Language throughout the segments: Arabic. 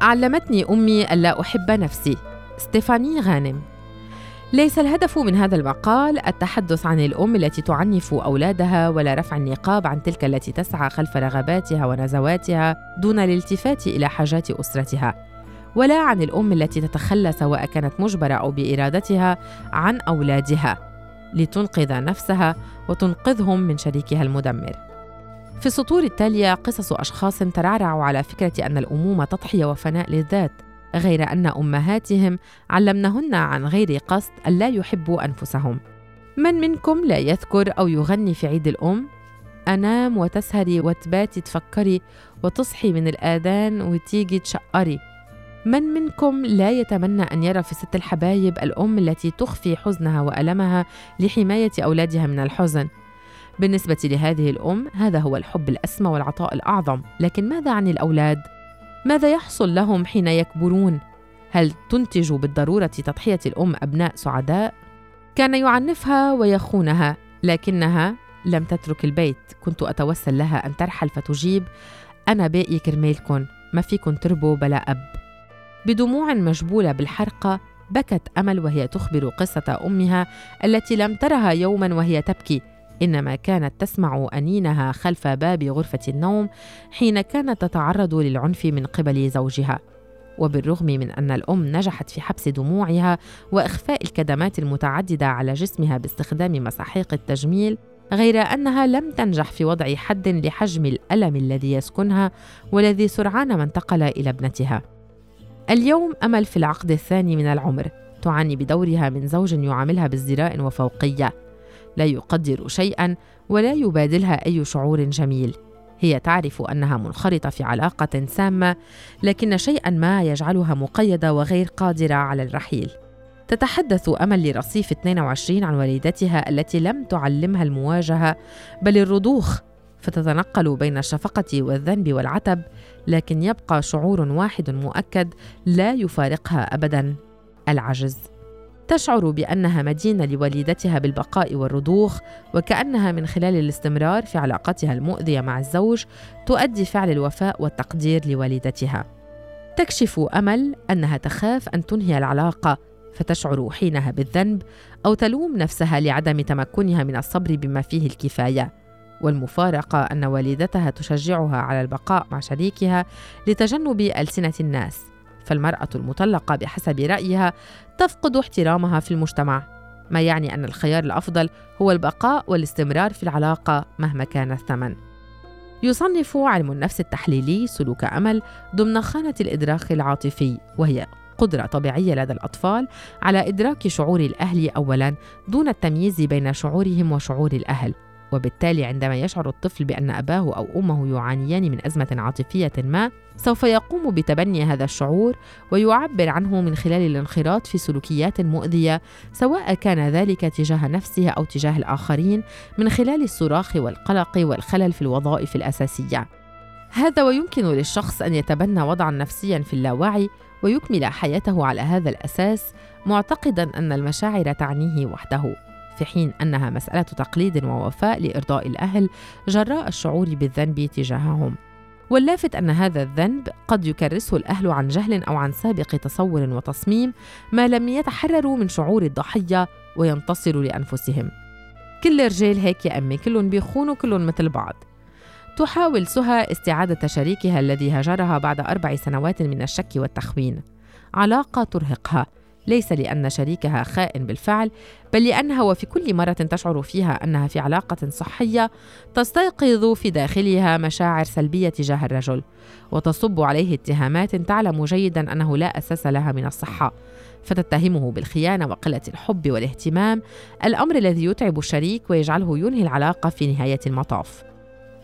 علمتني أمي ألا أحب نفسي. ستيفاني غانم. ليس الهدف من هذا المقال التحدث عن الأم التي تعنف أولادها ولا رفع النقاب عن تلك التي تسعى خلف رغباتها ونزواتها دون الالتفات إلى حاجات أسرتها. ولا عن الأم التي تتخلى سواء كانت مجبرة أو بإرادتها عن أولادها لتنقذ نفسها وتنقذهم من شريكها المدمر. في السطور التالية قصص أشخاص ترعرعوا على فكرة أن الأمومة تضحية وفناء للذات غير أن أمهاتهم علمنهن عن غير قصد ألا يحبوا أنفسهم. من منكم لا يذكر أو يغني في عيد الأم؟ أنام وتسهري وتباتي تفكري وتصحي من الآذان وتيجي تشقري. من منكم لا يتمنى أن يرى في ست الحبايب الأم التي تخفي حزنها وألمها لحماية أولادها من الحزن بالنسبة لهذه الأم هذا هو الحب الأسمى والعطاء الأعظم لكن ماذا عن الأولاد؟ ماذا يحصل لهم حين يكبرون؟ هل تنتج بالضرورة تضحية الأم أبناء سعداء؟ كان يعنفها ويخونها لكنها لم تترك البيت كنت أتوسل لها أن ترحل فتجيب أنا باقي كرمالكن ما فيكن تربوا بلا أب بدموع مجبولة بالحرقة بكت أمل وهي تخبر قصة أمها التي لم ترها يوما وهي تبكي. إنما كانت تسمع أنينها خلف باب غرفة النوم حين كانت تتعرض للعنف من قبل زوجها. وبالرغم من أن الأم نجحت في حبس دموعها وإخفاء الكدمات المتعددة على جسمها باستخدام مساحيق التجميل غير أنها لم تنجح في وضع حد لحجم الألم الذي يسكنها والذي سرعان ما انتقل إلى ابنتها. اليوم أمل في العقد الثاني من العمر. تعاني بدورها من زوج يعاملها بازدراء وفوقية. لا يقدر شيئا ولا يبادلها أي شعور جميل. هي تعرف أنها منخرطة في علاقة سامة لكن شيئا ما يجعلها مقيدة وغير قادرة على الرحيل. تتحدث أمل لرصيف 22 عن والدتها التي لم تعلمها المواجهة بل الرضوخ فتتنقل بين الشفقة والذنب والعتب لكن يبقى شعور واحد مؤكد لا يفارقها ابدا العجز. تشعر بأنها مدينة لوالدتها بالبقاء والرضوخ وكأنها من خلال الاستمرار في علاقتها المؤذية مع الزوج تؤدي فعل الوفاء والتقدير لوالدتها. تكشف أمل أنها تخاف أن تنهي العلاقة فتشعر حينها بالذنب أو تلوم نفسها لعدم تمكنها من الصبر بما فيه الكفاية. والمفارقة أن والدتها تشجعها على البقاء مع شريكها لتجنب ألسنة الناس فالمرأة المطلقة بحسب رأيها تفقد احترامها في المجتمع ما يعني أن الخيار الأفضل هو البقاء والاستمرار في العلاقة مهما كان الثمن. يصنف علم النفس التحليلي سلوك أمل ضمن خانة الإدراك العاطفي وهي قدرة طبيعية لدى الأطفال على إدراك شعور الأهل أولاً دون التمييز بين شعورهم وشعور الأهل. وبالتالي عندما يشعر الطفل بأن أباه أو أمه يعانيان من أزمة عاطفية ما سوف يقوم بتبني هذا الشعور ويعبر عنه من خلال الانخراط في سلوكيات مؤذية سواء كان ذلك تجاه نفسه أو تجاه الآخرين من خلال الصراخ والقلق والخلل في الوظائف الأساسية. هذا ويمكن للشخص أن يتبنى وضعا نفسيا في اللاوعي ويكمل حياته على هذا الأساس معتقدا أن المشاعر تعنيه وحده. في حين أنها مسألة تقليد ووفاء لإرضاء الأهل جراء الشعور بالذنب تجاههم. واللافت أن هذا الذنب قد يكرسه الأهل عن جهل أو عن سابق تصور وتصميم ما لم يتحرروا من شعور الضحية وينتصروا لأنفسهم. كل الرجال هيك يا أمي كلهم بيخونوا كلهم مثل بعض. تحاول سهى استعادة شريكها الذي هجرها بعد أربع سنوات من الشك والتخوين. علاقة ترهقها. ليس لأن شريكها خائن بالفعل بل لأنها وفي كل مرة تشعر فيها أنها في علاقة صحية تستيقظ في داخلها مشاعر سلبية تجاه الرجل وتصب عليه اتهامات تعلم جيدا أنه لا أساس لها من الصحة فتتهمه بالخيانة وقلة الحب والاهتمام الأمر الذي يتعب الشريك ويجعله ينهي العلاقة في نهاية المطاف.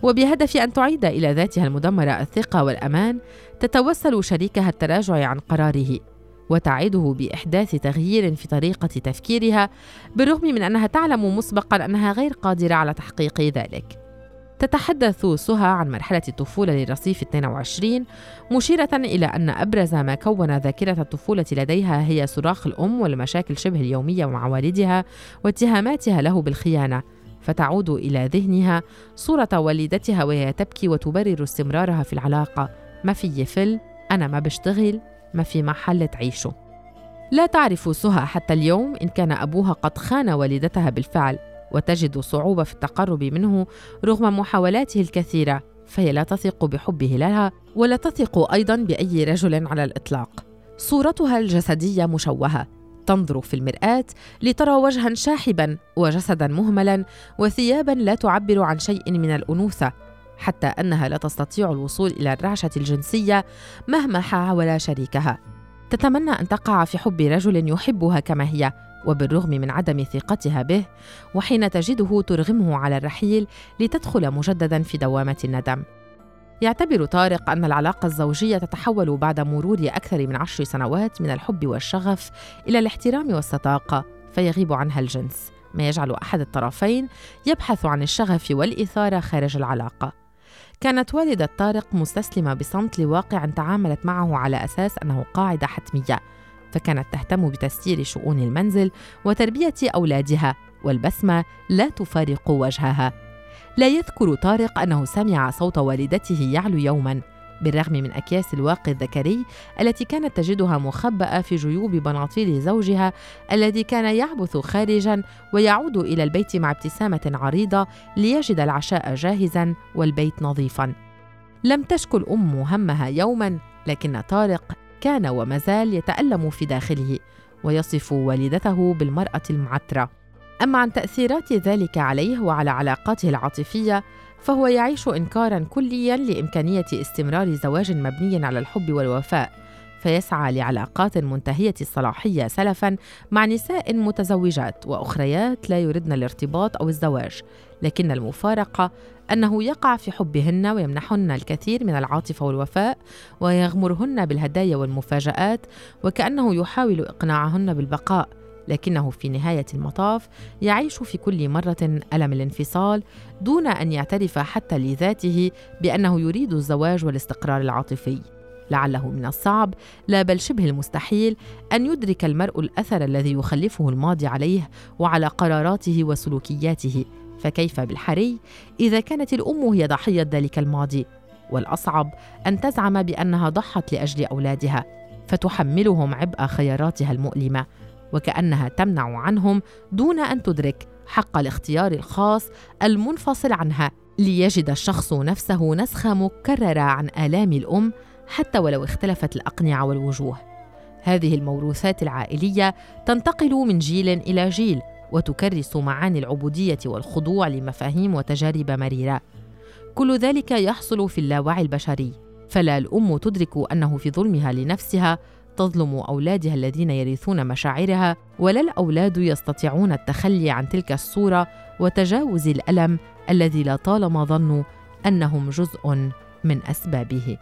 وبهدف أن تعيد إلى ذاتها المدمرة الثقة والأمان تتوسل شريكها التراجع عن قراره. وتعده بإحداث تغيير في طريقة تفكيرها بالرغم من أنها تعلم مسبقا أنها غير قادرة على تحقيق ذلك. تتحدث سهى عن مرحلة الطفولة للرصيف 22 مشيرة إلى أن أبرز ما كون ذاكرة الطفولة لديها هي صراخ الأم والمشاكل شبه اليومية مع والدها واتهاماتها له بالخيانة. فتعود إلى ذهنها صورة والدتها وهي تبكي وتبرر استمرارها في العلاقة. ما في يفل أنا ما بشتغل. ما في محل تعيشه. لا تعرف سهى حتى اليوم إن كان أبوها قد خان والدتها بالفعل وتجد صعوبة في التقرب منه رغم محاولاته الكثيرة فهي لا تثق بحبه لها ولا تثق أيضا بأي رجل على الإطلاق. صورتها الجسدية مشوهة تنظر في المرآة لترى وجها شاحبا وجسدا مهملا وثيابا لا تعبر عن شيء من الأنوثة حتى أنها لا تستطيع الوصول إلى الرعشة الجنسية مهما حاول شريكها. تتمنى أن تقع في حب رجل يحبها كما هي وبالرغم من عدم ثقتها به وحين تجده ترغمه على الرحيل لتدخل مجددا في دوامة الندم. يعتبر طارق أن العلاقة الزوجية تتحول بعد مرور أكثر من عشر سنوات من الحب والشغف إلى الاحترام والصداقة فيغيب عنها الجنس. ما يجعل أحد الطرفين يبحث عن الشغف والإثارة خارج العلاقة. كانت والدة طارق مستسلمة بصمت لواقع تعاملت معه على أساس أنه قاعدة حتمية فكانت تهتم بتسيير شؤون المنزل وتربية أولادها والبسمة لا تفارق وجهها. لا يذكر طارق أنه سمع صوت والدته يعلو يوما. بالرغم من أكياس الواقي الذكري التي كانت تجدها مخبأة في جيوب بناطيل زوجها الذي كان يعبث خارجا ويعود إلى البيت مع ابتسامة عريضة ليجد العشاء جاهزا والبيت نظيفا. لم تشكل أم همها يوما لكن طارق كان وما زال يتألم في داخله ويصف والدته بالمرأة المعترة أما عن تأثيرات ذلك عليه وعلى علاقاته العاطفية فهو يعيش إنكارا كليا لإمكانية استمرار زواج مبني على الحب والوفاء فيسعى لعلاقات منتهية الصلاحية سلفا مع نساء متزوجات وأخريات لا يردن الارتباط أو الزواج لكن المفارقة أنه يقع في حبهن ويمنحهن الكثير من العاطفة والوفاء ويغمرهن بالهدايا والمفاجآت وكأنه يحاول إقناعهن بالبقاء. لكنه في نهاية المطاف يعيش في كل مرة ألم الانفصال دون أن يعترف حتى لذاته بأنه يريد الزواج والاستقرار العاطفي. لعله من الصعب لا بل شبه المستحيل أن يدرك المرء الأثر الذي يخلفه الماضي عليه وعلى قراراته وسلوكياته. فكيف بالحري؟ إذا كانت الأم هي ضحية ذلك الماضي. والأصعب أن تزعم بأنها ضحت لأجل أولادها فتحملهم عبء خياراتها المؤلمة. وكأنها تمنع عنهم دون أن تدرك حق الاختيار الخاص المنفصل عنها ليجد الشخص نفسه نسخة مكررة عن آلام الأم حتى ولو اختلفت الأقنعة والوجوه. هذه الموروثات العائلية تنتقل من جيل إلى جيل وتكرس معاني العبودية والخضوع لمفاهيم وتجارب مريرة. كل ذلك يحصل في اللاوعي البشري فلا الأم تدرك أنه في ظلمها لنفسها تظلم أولادها الذين يرثون مشاعرها ولا الأولاد يستطيعون التخلي عن تلك الصورة وتجاوز الألم الذي لطالما ظنوا أنهم جزء من أسبابه.